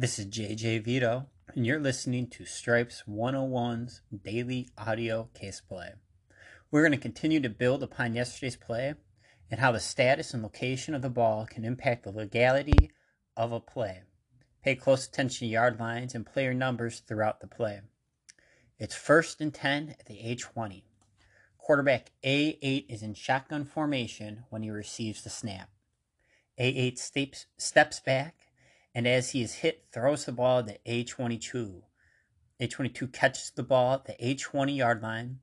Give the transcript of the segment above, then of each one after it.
This is JJ Vito, and you're listening to Stripes 101's daily audio case play. We're going to continue to build upon yesterday's play and how the status and location of the ball can impact the legality of a play. Pay close attention to yard lines and player numbers throughout the play. It's first and 10 at the A20. Quarterback A8 is in shotgun formation when he receives the snap. A8 steps, steps back and as he is hit, throws the ball to A22. A22 catches the ball at the A20 yard line.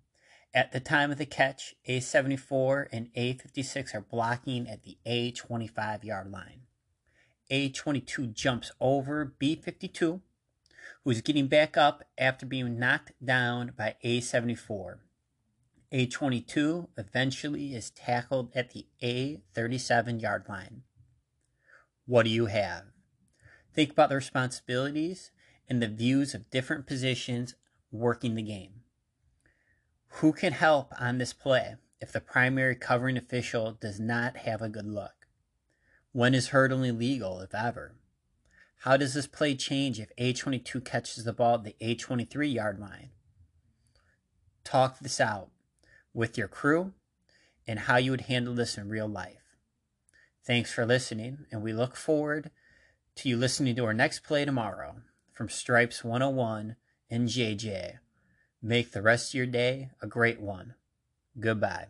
At the time of the catch, A74 and A56 are blocking at the A25 yard line. A22 jumps over B52, who is getting back up after being knocked down by A74. A22 eventually is tackled at the A37 yard line. What do you have? Think about the responsibilities and the views of different positions working the game. Who can help on this play if the primary covering official does not have a good look? When is hurdling legal, if ever? How does this play change if A22 catches the ball at the A23 yard line? Talk this out with your crew and how you would handle this in real life. Thanks for listening, and we look forward to you listening to our next play tomorrow from Stripes 101 and JJ. Make the rest of your day a great one. Goodbye.